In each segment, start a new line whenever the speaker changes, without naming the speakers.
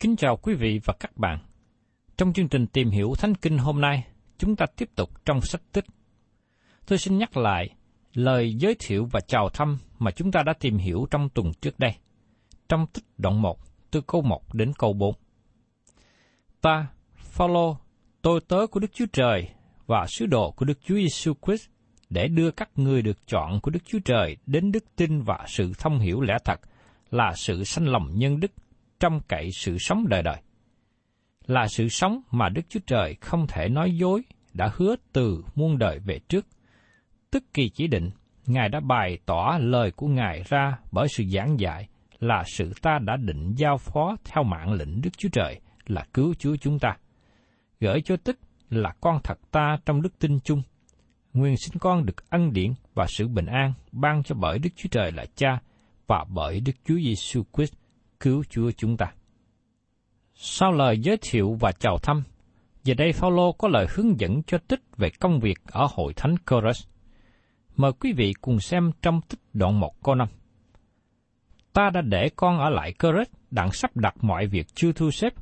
Kính chào quý vị và các bạn. Trong chương trình tìm hiểu Thánh Kinh hôm nay, chúng ta tiếp tục trong sách tích. Tôi xin nhắc lại lời giới thiệu và chào thăm mà chúng ta đã tìm hiểu trong tuần trước đây. Trong tích đoạn 1, từ câu 1 đến câu 4. Ta, Phaolô, tôi tớ của Đức Chúa Trời và sứ đồ của Đức Chúa Giêsu Christ để đưa các người được chọn của Đức Chúa Trời đến đức tin và sự thông hiểu lẽ thật là sự sanh lòng nhân đức trong cậy sự sống đời đời. Là sự sống mà Đức Chúa Trời không thể nói dối đã hứa từ muôn đời về trước. Tức kỳ chỉ định, Ngài đã bày tỏ lời của Ngài ra bởi sự giảng dạy là sự ta đã định giao phó theo mạng lệnh Đức Chúa Trời là cứu Chúa chúng ta. Gửi cho tích là con thật ta trong đức tin chung. Nguyên xin con được ân điển và sự bình an ban cho bởi Đức Chúa Trời là Cha và bởi Đức Chúa Giêsu Christ cứu Chúa chúng ta. Sau lời giới thiệu và chào thăm, giờ đây Phaolô có lời hướng dẫn cho tích về công việc ở hội thánh Corinth. Mời quý vị cùng xem trong tích đoạn 1 câu 5. Ta đã để con ở lại Corinth đặng sắp đặt mọi việc chưa thu xếp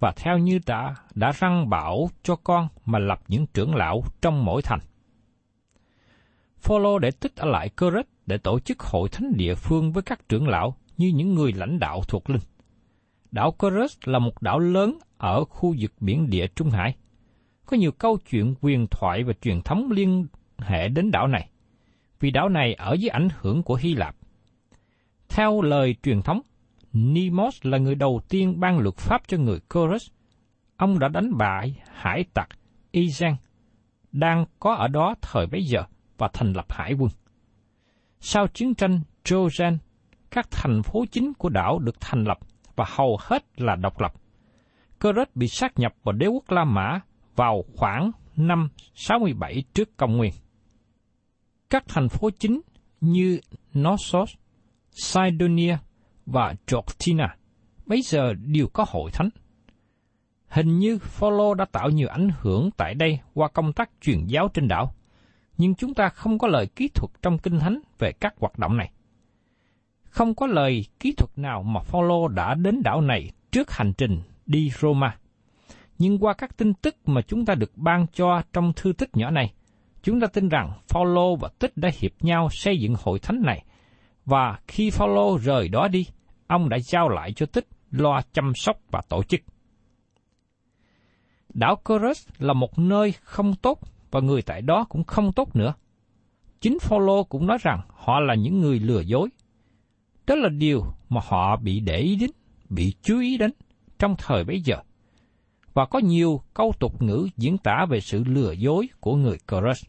và theo như đã đã răng bảo cho con mà lập những trưởng lão trong mỗi thành. Phaolô để tích ở lại Corinth để tổ chức hội thánh địa phương với các trưởng lão như những người lãnh đạo thuộc linh. Đảo Corus là một đảo lớn ở khu vực biển địa Trung Hải. Có nhiều câu chuyện quyền thoại và truyền thống liên hệ đến đảo này, vì đảo này ở dưới ảnh hưởng của Hy Lạp. Theo lời truyền thống, Nemos là người đầu tiên ban luật pháp cho người Corus. Ông đã đánh bại hải tặc Izan đang có ở đó thời bấy giờ và thành lập hải quân. Sau chiến tranh Trojan, các thành phố chính của đảo được thành lập và hầu hết là độc lập. Corinth bị sát nhập vào đế quốc La Mã vào khoảng năm 67 trước công nguyên. Các thành phố chính như Knossos, Sidonia và Georgina bây giờ đều có hội thánh. Hình như Phaolô đã tạo nhiều ảnh hưởng tại đây qua công tác truyền giáo trên đảo, nhưng chúng ta không có lời kỹ thuật trong kinh thánh về các hoạt động này. Không có lời kỹ thuật nào mà Phaolô đã đến đảo này trước hành trình đi Roma. Nhưng qua các tin tức mà chúng ta được ban cho trong thư tích nhỏ này, chúng ta tin rằng Phaolô và Tích đã hiệp nhau xây dựng hội thánh này, và khi Phaolô rời đó đi, ông đã giao lại cho Tích lo chăm sóc và tổ chức. Đảo Corus là một nơi không tốt và người tại đó cũng không tốt nữa. Chính Phaolô cũng nói rằng họ là những người lừa dối. Đó là điều mà họ bị để ý đến, bị chú ý đến trong thời bấy giờ. Và có nhiều câu tục ngữ diễn tả về sự lừa dối của người Corus.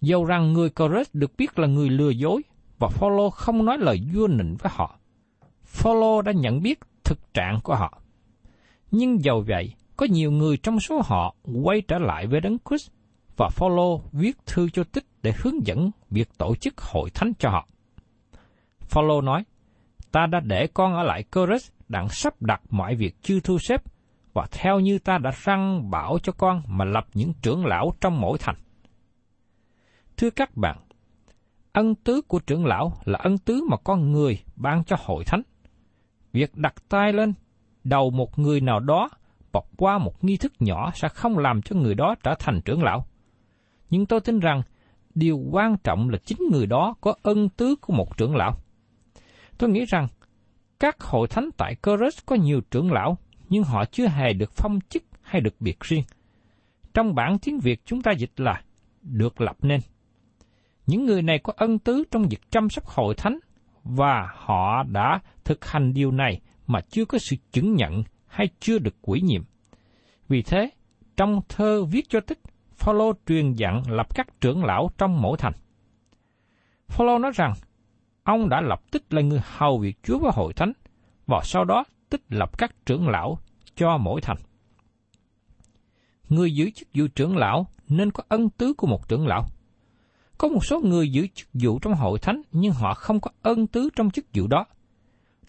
Dầu rằng người Corus được biết là người lừa dối, và Phaolô không nói lời vua nịnh với họ. Phaolô đã nhận biết thực trạng của họ. Nhưng dầu vậy, có nhiều người trong số họ quay trở lại với Đấng Christ và Phaolô viết thư cho Tích để hướng dẫn việc tổ chức hội thánh cho họ. Phaolô nói: Ta đã để con ở lại Corinth đặng sắp đặt mọi việc chưa thu xếp và theo như ta đã răng bảo cho con mà lập những trưởng lão trong mỗi thành. Thưa các bạn, ân tứ của trưởng lão là ân tứ mà con người ban cho hội thánh. Việc đặt tay lên đầu một người nào đó bọc qua một nghi thức nhỏ sẽ không làm cho người đó trở thành trưởng lão. Nhưng tôi tin rằng điều quan trọng là chính người đó có ân tứ của một trưởng lão. Tôi nghĩ rằng các hội thánh tại Corinth có nhiều trưởng lão, nhưng họ chưa hề được phong chức hay được biệt riêng. Trong bản tiếng Việt chúng ta dịch là được lập nên. Những người này có ân tứ trong việc chăm sóc hội thánh và họ đã thực hành điều này mà chưa có sự chứng nhận hay chưa được quỷ nhiệm. Vì thế, trong thơ viết cho tích, Phaolô truyền dặn lập các trưởng lão trong mỗi thành. Phaolô nói rằng, ông đã lập tích là người hầu việc Chúa với hội thánh, và sau đó tích lập các trưởng lão cho mỗi thành. Người giữ chức vụ trưởng lão nên có ân tứ của một trưởng lão. Có một số người giữ chức vụ trong hội thánh nhưng họ không có ân tứ trong chức vụ đó.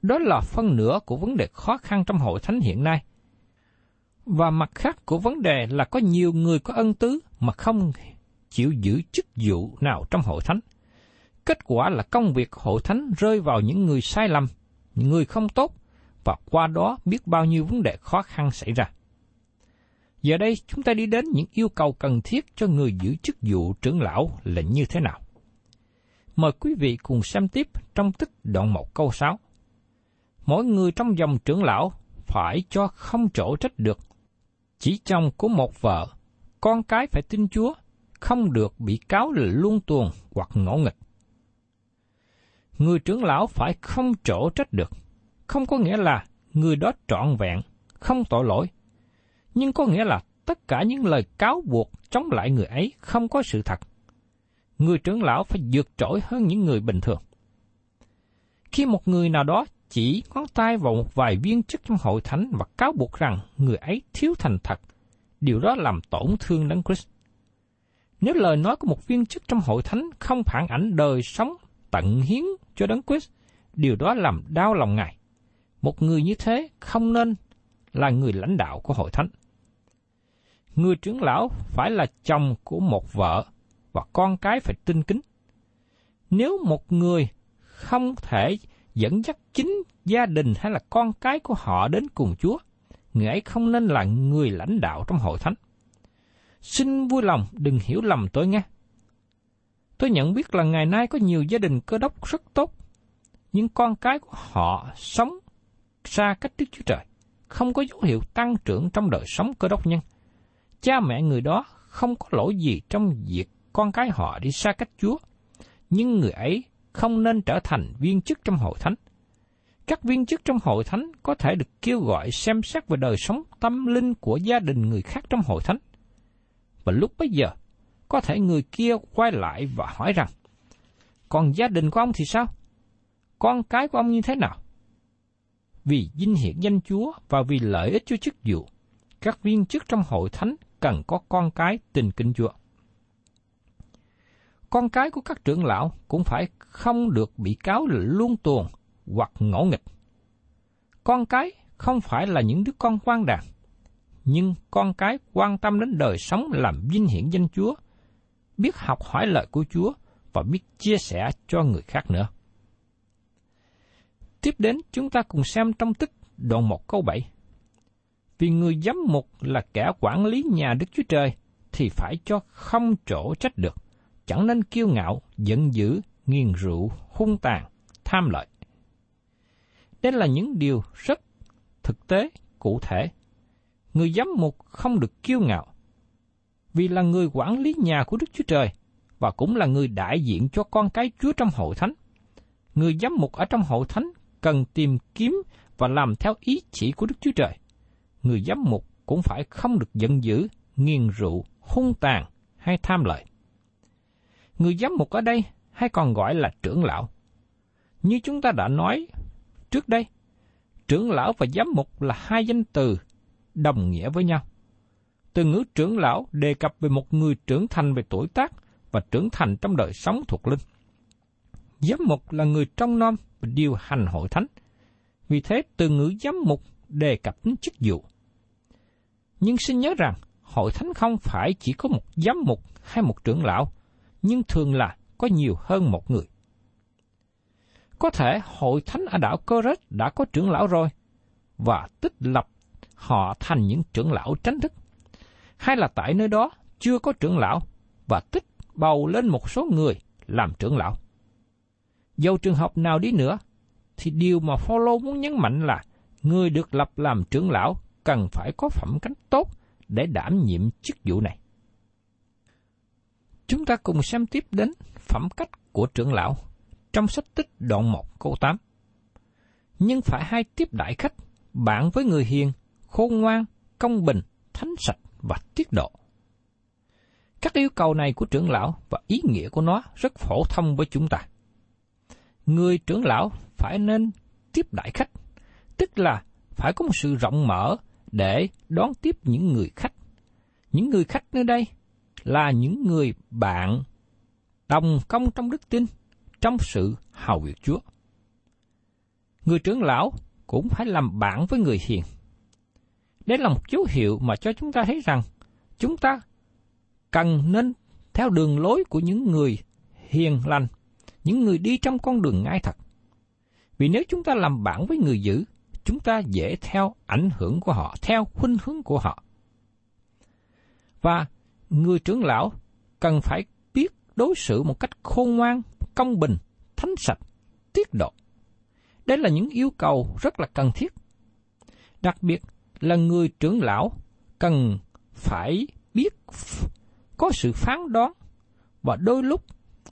Đó là phân nửa của vấn đề khó khăn trong hội thánh hiện nay. Và mặt khác của vấn đề là có nhiều người có ân tứ mà không chịu giữ chức vụ nào trong hội thánh. Kết quả là công việc hội thánh rơi vào những người sai lầm, những người không tốt, và qua đó biết bao nhiêu vấn đề khó khăn xảy ra. Giờ đây chúng ta đi đến những yêu cầu cần thiết cho người giữ chức vụ trưởng lão là như thế nào. Mời quý vị cùng xem tiếp trong tích đoạn một câu 6. Mỗi người trong dòng trưởng lão phải cho không chỗ trách được. Chỉ chồng của một vợ, con cái phải tin Chúa, không được bị cáo là luôn tuồng hoặc ngỗ nghịch. Người trưởng lão phải không chỗ trách được, không có nghĩa là người đó trọn vẹn, không tội lỗi, nhưng có nghĩa là tất cả những lời cáo buộc chống lại người ấy không có sự thật. Người trưởng lão phải vượt trội hơn những người bình thường. Khi một người nào đó chỉ ngón tay vào một vài viên chức trong hội thánh và cáo buộc rằng người ấy thiếu thành thật, điều đó làm tổn thương đấng Christ. Nếu lời nói của một viên chức trong hội thánh không phản ảnh đời sống tận hiến cho đấng Christ, điều đó làm đau lòng Ngài. Một người như thế không nên là người lãnh đạo của hội thánh. Người trưởng lão phải là chồng của một vợ và con cái phải tinh kính. Nếu một người không thể dẫn dắt chính gia đình hay là con cái của họ đến cùng Chúa, người ấy không nên là người lãnh đạo trong hội thánh. Xin vui lòng đừng hiểu lầm tôi nghe. Tôi nhận biết là ngày nay có nhiều gia đình cơ đốc rất tốt, nhưng con cái của họ sống xa cách Đức Chúa Trời, không có dấu hiệu tăng trưởng trong đời sống cơ đốc nhân. Cha mẹ người đó không có lỗi gì trong việc con cái họ đi xa cách Chúa, nhưng người ấy không nên trở thành viên chức trong hội thánh. Các viên chức trong hội thánh có thể được kêu gọi xem xét về đời sống tâm linh của gia đình người khác trong hội thánh. Và lúc bấy giờ, có thể người kia quay lại và hỏi rằng, còn gia đình của ông thì sao? Con cái của ông như thế nào? Vì vinh hiển danh Chúa và vì lợi ích cho chức vụ, các viên chức trong hội thánh cần có con cái tình kính Chúa con cái của các trưởng lão cũng phải không được bị cáo là luôn tuồng hoặc ngỗ nghịch. Con cái không phải là những đứa con quan đàn, nhưng con cái quan tâm đến đời sống làm vinh hiển danh Chúa, biết học hỏi lời của Chúa và biết chia sẻ cho người khác nữa. Tiếp đến chúng ta cùng xem trong tích đoạn 1 câu 7. Vì người giám mục là kẻ quản lý nhà Đức Chúa Trời thì phải cho không chỗ trách được chẳng nên kiêu ngạo, giận dữ, nghiền rượu, hung tàn, tham lợi. Đây là những điều rất thực tế, cụ thể. người giám mục không được kiêu ngạo, vì là người quản lý nhà của Đức Chúa Trời và cũng là người đại diện cho con cái Chúa trong hội thánh. Người giám mục ở trong hội thánh cần tìm kiếm và làm theo ý chỉ của Đức Chúa Trời. Người giám mục cũng phải không được giận dữ, nghiền rượu, hung tàn hay tham lợi. Người giám mục ở đây hay còn gọi là trưởng lão. Như chúng ta đã nói trước đây, trưởng lão và giám mục là hai danh từ đồng nghĩa với nhau. Từ ngữ trưởng lão đề cập về một người trưởng thành về tuổi tác và trưởng thành trong đời sống thuộc linh. Giám mục là người trong nom và điều hành hội thánh. Vì thế từ ngữ giám mục đề cập đến chức vụ. Nhưng xin nhớ rằng, hội thánh không phải chỉ có một giám mục hay một trưởng lão, nhưng thường là có nhiều hơn một người. Có thể hội thánh ở đảo Coret đã có trưởng lão rồi, và tích lập họ thành những trưởng lão tránh thức. Hay là tại nơi đó chưa có trưởng lão, và tích bầu lên một số người làm trưởng lão. Dầu trường hợp nào đi nữa, thì điều mà Phaolô muốn nhấn mạnh là người được lập làm trưởng lão cần phải có phẩm cách tốt để đảm nhiệm chức vụ này. Chúng ta cùng xem tiếp đến phẩm cách của trưởng lão trong sách tích đoạn 1 câu 8. Nhưng phải hai tiếp đại khách, bạn với người hiền, khôn ngoan, công bình, thánh sạch và tiết độ. Các yêu cầu này của trưởng lão và ý nghĩa của nó rất phổ thông với chúng ta. Người trưởng lão phải nên tiếp đại khách, tức là phải có một sự rộng mở để đón tiếp những người khách. Những người khách nơi đây là những người bạn đồng công trong đức tin, trong sự hầu việc Chúa. Người trưởng lão cũng phải làm bạn với người hiền. Đây là một dấu hiệu mà cho chúng ta thấy rằng chúng ta cần nên theo đường lối của những người hiền lành, những người đi trong con đường ngay thật. Vì nếu chúng ta làm bạn với người dữ, chúng ta dễ theo ảnh hưởng của họ, theo khuynh hướng của họ. Và người trưởng lão cần phải biết đối xử một cách khôn ngoan, công bình, thánh sạch, tiết độ. Đây là những yêu cầu rất là cần thiết. Đặc biệt là người trưởng lão, cần phải biết có sự phán đoán và đôi lúc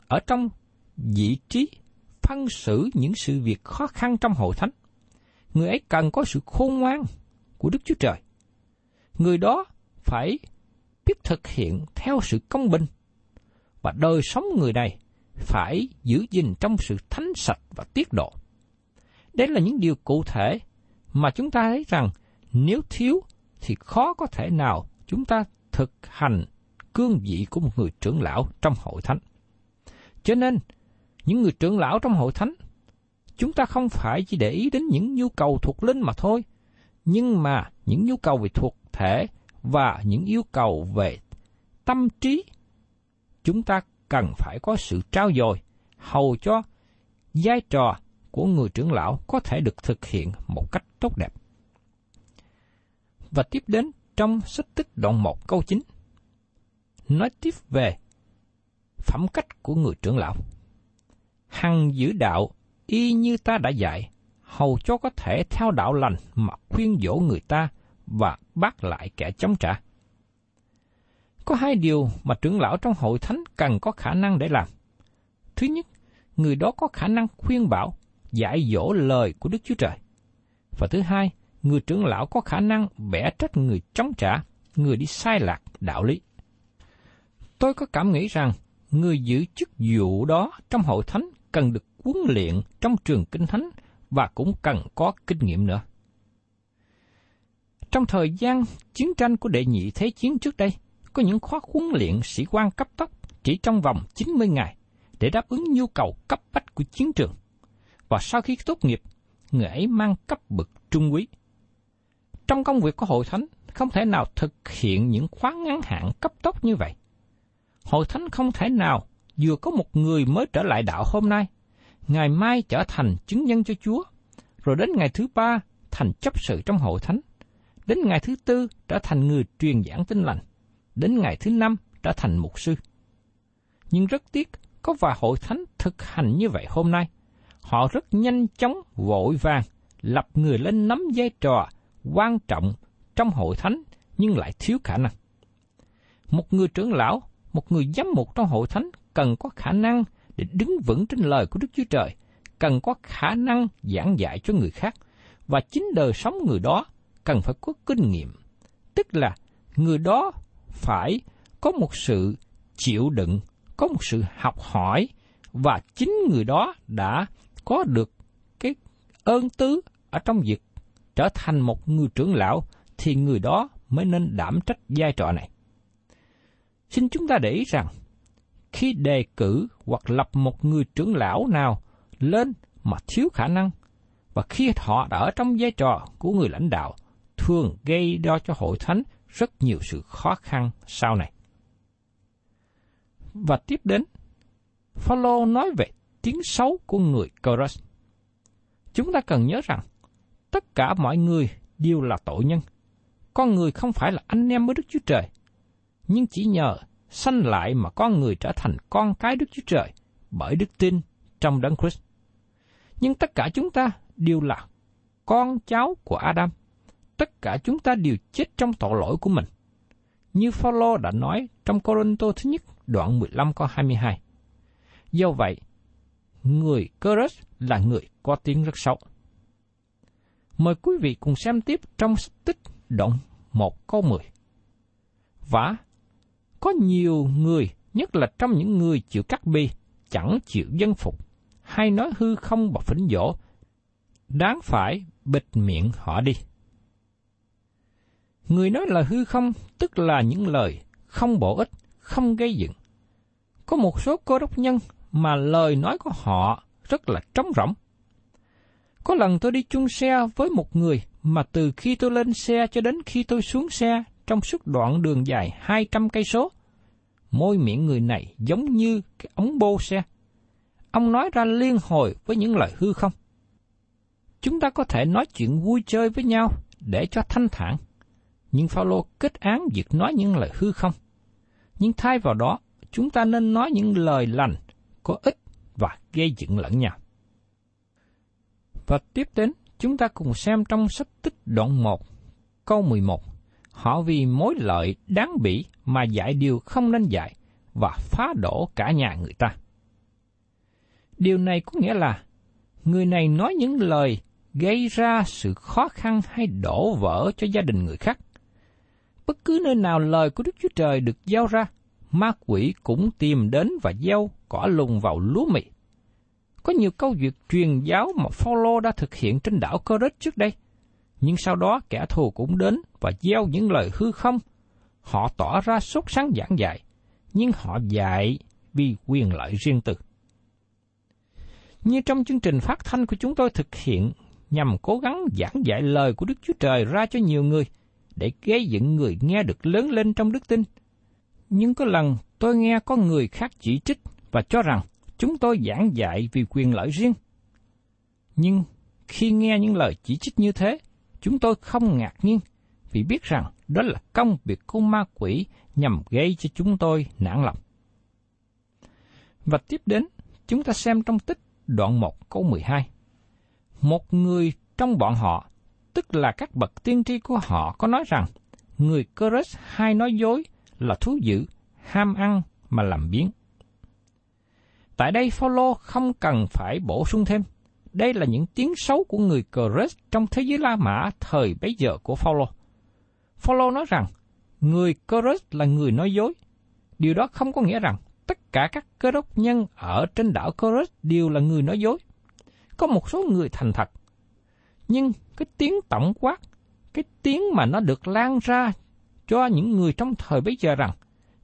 ở trong vị trí phân xử những sự việc khó khăn trong hội thánh. Người ấy cần có sự khôn ngoan của Đức Chúa Trời. Người đó phải biết thực hiện theo sự công bình và đời sống người này phải giữ gìn trong sự thánh sạch và tiết độ. Đây là những điều cụ thể mà chúng ta thấy rằng nếu thiếu thì khó có thể nào chúng ta thực hành cương vị của một người trưởng lão trong hội thánh. Cho nên, những người trưởng lão trong hội thánh, chúng ta không phải chỉ để ý đến những nhu cầu thuộc linh mà thôi, nhưng mà những nhu cầu về thuộc thể và những yêu cầu về tâm trí, chúng ta cần phải có sự trao dồi, hầu cho vai trò của người trưởng lão có thể được thực hiện một cách tốt đẹp. Và tiếp đến trong sách tích đoạn 1 câu 9, nói tiếp về phẩm cách của người trưởng lão. Hằng giữ đạo y như ta đã dạy, hầu cho có thể theo đạo lành mà khuyên dỗ người ta và bắt lại kẻ chống trả. Có hai điều mà trưởng lão trong hội thánh cần có khả năng để làm. Thứ nhất, người đó có khả năng khuyên bảo, dạy dỗ lời của Đức Chúa Trời. Và thứ hai, người trưởng lão có khả năng bẻ trách người chống trả, người đi sai lạc đạo lý. Tôi có cảm nghĩ rằng người giữ chức vụ đó trong hội thánh cần được huấn luyện trong trường kinh thánh và cũng cần có kinh nghiệm nữa. Trong thời gian chiến tranh của đệ nhị thế chiến trước đây, có những khóa huấn luyện sĩ quan cấp tốc chỉ trong vòng 90 ngày để đáp ứng nhu cầu cấp bách của chiến trường. Và sau khi tốt nghiệp, người ấy mang cấp bậc trung quý. Trong công việc của hội thánh, không thể nào thực hiện những khóa ngắn hạn cấp tốc như vậy. Hội thánh không thể nào vừa có một người mới trở lại đạo hôm nay, ngày mai trở thành chứng nhân cho Chúa, rồi đến ngày thứ ba thành chấp sự trong hội thánh, đến ngày thứ tư trở thành người truyền giảng tin lành, đến ngày thứ năm trở thành mục sư. Nhưng rất tiếc, có vài hội thánh thực hành như vậy hôm nay. Họ rất nhanh chóng, vội vàng, lập người lên nắm vai trò quan trọng trong hội thánh nhưng lại thiếu khả năng. Một người trưởng lão, một người giám mục trong hội thánh cần có khả năng để đứng vững trên lời của Đức Chúa Trời, cần có khả năng giảng dạy cho người khác, và chính đời sống người đó cần phải có kinh nghiệm, tức là người đó phải có một sự chịu đựng, có một sự học hỏi, và chính người đó đã có được cái ơn tứ ở trong việc trở thành một người trưởng lão, thì người đó mới nên đảm trách vai trò này. Xin chúng ta để ý rằng, khi đề cử hoặc lập một người trưởng lão nào lên mà thiếu khả năng, và khi họ đã ở trong vai trò của người lãnh đạo, thường gây ra cho hội thánh rất nhiều sự khó khăn sau này. Và tiếp đến, Phaolô nói về tiếng xấu của người Coros. Chúng ta cần nhớ rằng, tất cả mọi người đều là tội nhân. Con người không phải là anh em với Đức Chúa Trời, nhưng chỉ nhờ sanh lại mà con người trở thành con cái Đức Chúa Trời bởi đức tin trong Đấng Christ. Nhưng tất cả chúng ta đều là con cháu của Adam. Tất cả chúng ta đều chết trong tội lỗi của mình. Như Phaolô đã nói trong Corinto thứ nhất đoạn 15 câu 22. Do vậy, người Chorus là người có tiếng rất xấu. Mời quý vị cùng xem tiếp trong tích đoạn 1 câu 10. Và có nhiều người, nhất là trong những người chịu cắt bi, chẳng chịu dân phục, hay nói hư không và phỉnh dỗ, đáng phải bịt miệng họ đi. Người nói là hư không, tức là những lời không bổ ích, không gây dựng. Có một số cơ đốc nhân mà lời nói của họ rất là trống rỗng. Có lần tôi đi chung xe với một người mà từ khi tôi lên xe cho đến khi tôi xuống xe trong suốt đoạn đường dài 200 cây số, môi miệng người này giống như cái ống bô xe. Ông nói ra liên hồi với những lời hư không. Chúng ta có thể nói chuyện vui chơi với nhau để cho thanh thản, nhưng Phaolô kết án việc nói những lời hư không. Nhưng thay vào đó, chúng ta nên nói những lời lành, có ích và gây dựng lẫn nhau. Và tiếp đến, chúng ta cùng xem trong sách tích đoạn 1, câu 11. Họ vì mối lợi đáng bỉ mà dạy điều không nên dạy và phá đổ cả nhà người ta. Điều này có nghĩa là người này nói những lời gây ra sự khó khăn hay đổ vỡ cho gia đình người khác. Bất cứ nơi nào lời của Đức Chúa Trời được giao ra, ma quỷ cũng tìm đến và gieo cỏ lùng vào lúa mì. Có nhiều câu việc truyền giáo mà Phaolô đã thực hiện trên đảo Corinth trước đây, nhưng sau đó kẻ thù cũng đến và gieo những lời hư không. Họ tỏ ra sốt sắng giảng dạy, nhưng họ dạy vì quyền lợi riêng tư. Như trong chương trình phát thanh của chúng tôi thực hiện nhằm cố gắng giảng dạy lời của Đức Chúa Trời ra cho nhiều người, để gây dựng người nghe được lớn lên trong đức tin. Nhưng có lần tôi nghe có người khác chỉ trích và cho rằng chúng tôi giảng dạy vì quyền lợi riêng. Nhưng khi nghe những lời chỉ trích như thế, chúng tôi không ngạc nhiên vì biết rằng đó là công việc của ma quỷ nhằm gây cho chúng tôi nản lòng. Và tiếp đến, chúng ta xem trong tích đoạn 1 câu 12. Một người trong bọn họ, tức là các bậc tiên tri của họ có nói rằng, người Cơ hay nói dối là thú dữ, ham ăn mà làm biến. Tại đây Phaolô không cần phải bổ sung thêm. Đây là những tiếng xấu của người Cres trong thế giới La Mã thời bấy giờ của Phaolô. Phaolô nói rằng người Cres là người nói dối. Điều đó không có nghĩa rằng tất cả các cơ đốc nhân ở trên đảo Cres đều là người nói dối có một số người thành thật. Nhưng cái tiếng tổng quát, cái tiếng mà nó được lan ra cho những người trong thời bấy giờ rằng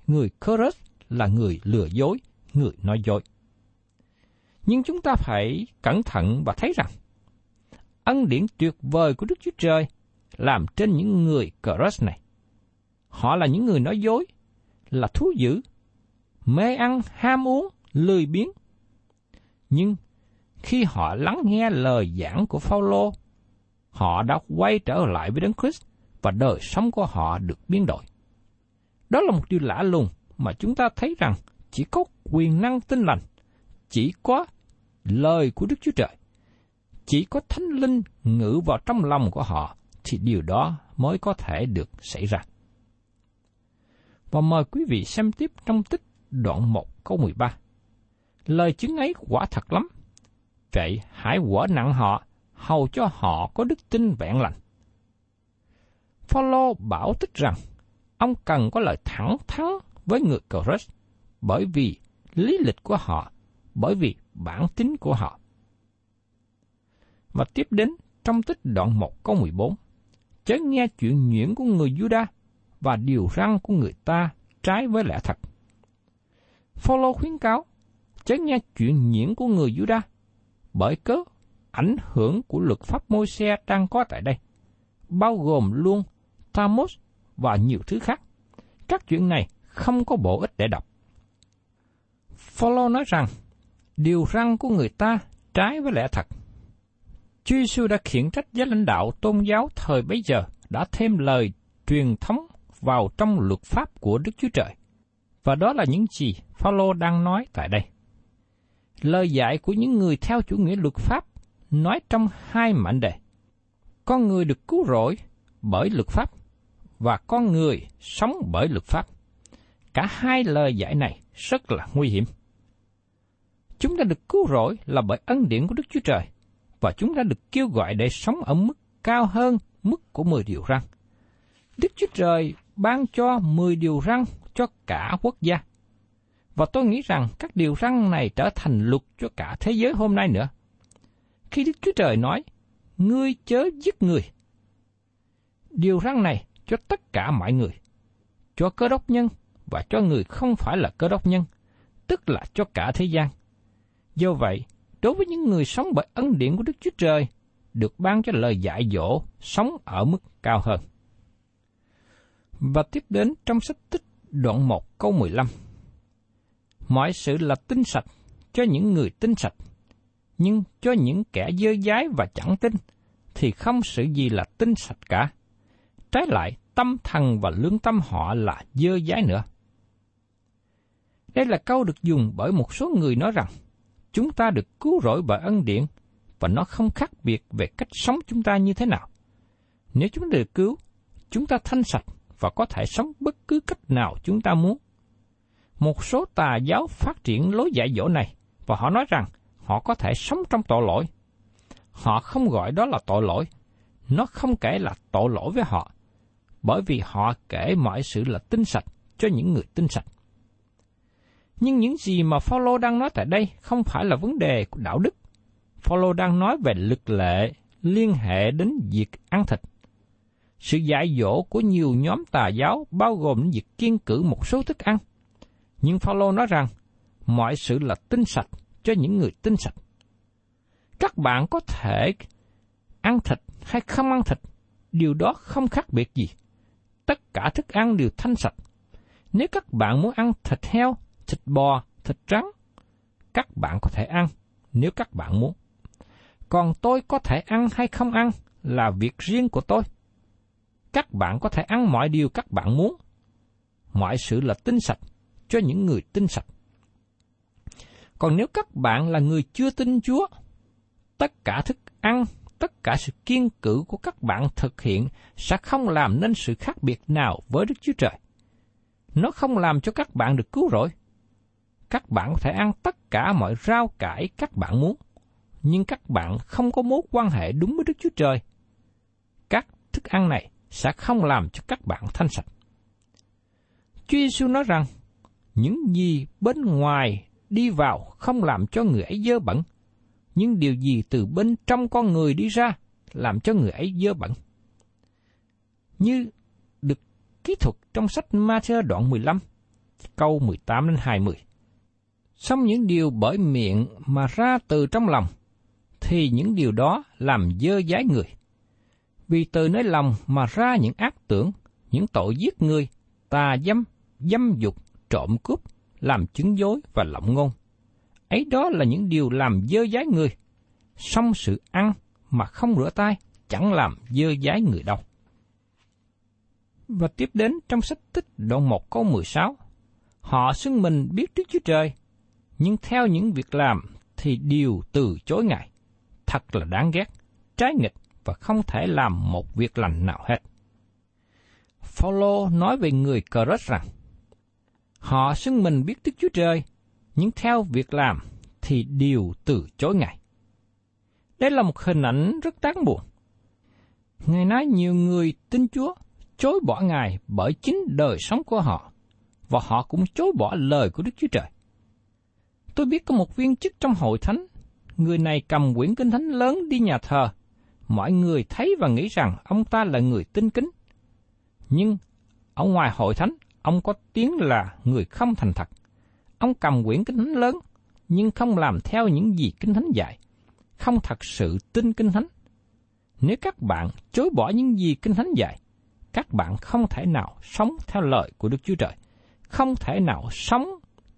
người Cres là người lừa dối, người nói dối. Nhưng chúng ta phải cẩn thận và thấy rằng ân điển tuyệt vời của Đức Chúa Trời làm trên những người Chorus này. Họ là những người nói dối, là thú dữ, mê ăn, ham uống, lười biếng. Nhưng khi họ lắng nghe lời giảng của Phaolô, họ đã quay trở lại với Đấng Christ và đời sống của họ được biến đổi. Đó là một điều lạ lùng mà chúng ta thấy rằng chỉ có quyền năng tinh lành, chỉ có lời của Đức Chúa Trời, chỉ có Thánh Linh ngự vào trong lòng của họ thì điều đó mới có thể được xảy ra. Và mời quý vị xem tiếp trong tích đoạn 1 câu 13. Lời chứng ấy quả thật lắm. Vậy hãy quở nặng họ, hầu cho họ có đức tin vẹn lành. Phaolô bảo tích rằng, ông cần có lời thẳng thắn với người Corinth bởi vì lý lịch của họ, bởi vì bản tính của họ. Và tiếp đến trong tích đoạn 1 câu 14, chớ nghe chuyện nhuyễn của người Juda và điều răng của người ta trái với lẽ thật. Phaolô khuyến cáo, chớ nghe chuyện nhuyễn của người Juda, bởi cớ ảnh hưởng của luật pháp môi xe đang có tại đây, bao gồm luôn Thamos và nhiều thứ khác. Các chuyện này không có bổ ích để đọc. Follow nói rằng, điều răng của người ta trái với lẽ thật. Chúa Giêsu đã khiển trách giới lãnh đạo tôn giáo thời bấy giờ, đã thêm lời truyền thống vào trong luật pháp của Đức Chúa Trời. Và đó là những gì Phaolô đang nói tại đây. Lời dạy của những người theo chủ nghĩa luật pháp nói trong hai mảnh đề. Con người được cứu rỗi bởi luật pháp và con người sống bởi luật pháp. Cả hai lời dạy này rất là nguy hiểm. Chúng ta được cứu rỗi là bởi ân điển của Đức Chúa Trời, và chúng ta được kêu gọi để sống ở mức cao hơn mức của 10 điều răn. Đức Chúa Trời ban cho 10 điều răn cho cả quốc gia. Và tôi nghĩ rằng các điều răn này trở thành luật cho cả thế giới hôm nay nữa. Khi Đức Chúa Trời nói, ngươi chớ giết người. Điều răn này cho tất cả mọi người, cho cơ đốc nhân và cho người không phải là cơ đốc nhân, tức là cho cả thế gian. Do vậy, đối với những người sống bởi ân điển của Đức Chúa Trời, được ban cho lời dạy dỗ sống ở mức cao hơn. Và tiếp đến trong sách tích đoạn 1 câu 15. Mọi sự là tinh sạch cho những người tinh sạch, nhưng cho những kẻ dơ dái và chẳng tin, thì không sự gì là tinh sạch cả. Trái lại, tâm thần và lương tâm họ là dơ dái nữa. Đây là câu được dùng bởi một số người nói rằng, chúng ta được cứu rỗi bởi ân điển, và nó không khác biệt về cách sống chúng ta như thế nào. Nếu chúng ta được cứu, chúng ta thanh sạch và có thể sống bất cứ cách nào chúng ta muốn. Một số tà giáo phát triển lối dạy dỗ này, và họ nói rằng họ có thể sống trong tội lỗi. Họ không gọi đó là tội lỗi, nó không kể là tội lỗi với họ, bởi vì họ kể mọi sự là tinh sạch cho những người tinh sạch. Nhưng những gì mà Phaolô đang nói tại đây không phải là vấn đề của đạo đức. Phaolô đang nói về lực lệ liên hệ đến việc ăn thịt. Sự dạy dỗ của nhiều nhóm tà giáo bao gồm việc kiên cử một số thức ăn. Nhưng Phaolô nói rằng mọi sự là tinh sạch cho những người tinh sạch. Các bạn có thể ăn thịt hay không ăn thịt, điều đó không khác biệt gì. Tất cả thức ăn đều thanh sạch. Nếu các bạn muốn ăn thịt heo, thịt bò, thịt trắng, các bạn có thể ăn nếu các bạn muốn. Còn tôi có thể ăn hay không ăn là việc riêng của tôi. Các bạn có thể ăn mọi điều các bạn muốn. Mọi sự là tinh sạch cho những người tinh sạch. Còn nếu các bạn là người chưa tin Chúa, tất cả thức ăn, tất cả sự kiên cử của các bạn thực hiện sẽ không làm nên sự khác biệt nào với Đức Chúa Trời. Nó không làm cho các bạn được cứu rỗi. Các bạn có thể ăn tất cả mọi rau cải các bạn muốn, nhưng các bạn không có mối quan hệ đúng với Đức Chúa Trời. Các thức ăn này sẽ không làm cho các bạn thanh sạch. Chúa Giêsu nói rằng, những gì bên ngoài đi vào không làm cho người ấy dơ bẩn, nhưng điều gì từ bên trong con người đi ra làm cho người ấy dơ bẩn. Như được kỹ thuật trong sách Matthew đoạn 15, câu 18 đến 20. Xong những điều bởi miệng mà ra từ trong lòng, thì những điều đó làm dơ dái người. Vì từ nơi lòng mà ra những ác tưởng, những tội giết người, tà dâm, dâm dục, trộm cướp, làm chứng dối và lộng ngôn. Ấy đó là những điều làm dơ dái người. Xong sự ăn mà không rửa tay chẳng làm dơ dái người đâu. Và tiếp đến trong sách tích đoạn 1 câu 16, họ xưng mình biết Đức Chúa Trời, nhưng theo những việc làm thì đều từ chối Ngài. Thật là đáng ghét, trái nghịch và không thể làm một việc lành nào hết. Phaolô nói về người Cờ rằng, Họ xưng mình biết Đức Chúa Trời, nhưng theo việc làm thì đều từ chối Ngài. Đây là một hình ảnh rất đáng buồn. Ngài nói nhiều người tin Chúa chối bỏ Ngài bởi chính đời sống của họ, và họ cũng chối bỏ lời của Đức Chúa Trời. Tôi biết có một viên chức trong hội thánh, người này cầm quyển kinh thánh lớn đi nhà thờ. Mọi người thấy và nghĩ rằng ông ta là người tin kính. Nhưng ở ngoài hội thánh, ông có tiếng là người không thành thật. Ông cầm quyển kinh thánh lớn, nhưng không làm theo những gì kinh thánh dạy, không thật sự tin kinh thánh. Nếu các bạn chối bỏ những gì kinh thánh dạy, các bạn không thể nào sống theo lời của Đức Chúa Trời, không thể nào sống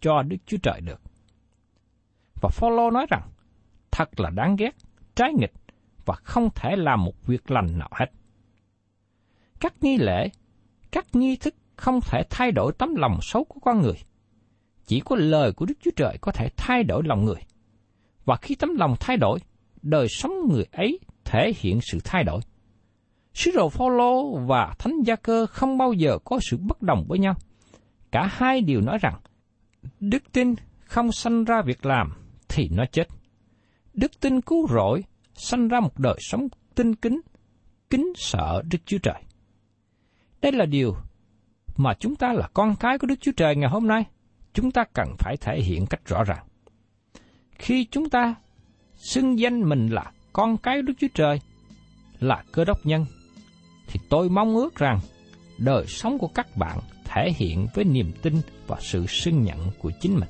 cho Đức Chúa Trời được. Và Phaolô nói rằng, thật là đáng ghét, trái nghịch và không thể làm một việc lành nào hết. Các nghi lễ, các nghi thức không thể thay đổi tấm lòng xấu của con người. Chỉ có lời của Đức Chúa Trời có thể thay đổi lòng người. Và khi tấm lòng thay đổi, đời sống người ấy thể hiện sự thay đổi. Sứ đồ Phaolô và Thánh Gia Cơ không bao giờ có sự bất đồng với nhau. Cả hai đều nói rằng, đức tin không sanh ra việc làm thì nó chết. Đức tin cứu rỗi sanh ra một đời sống tinh kính, kính sợ Đức Chúa Trời. Đây là điều mà chúng ta là con cái của Đức Chúa Trời ngày hôm nay, chúng ta cần phải thể hiện cách rõ ràng. Khi chúng ta xưng danh mình là con cái Đức Chúa Trời, là cơ đốc nhân, thì tôi mong ước rằng đời sống của các bạn thể hiện với niềm tin và sự xưng nhận của chính mình.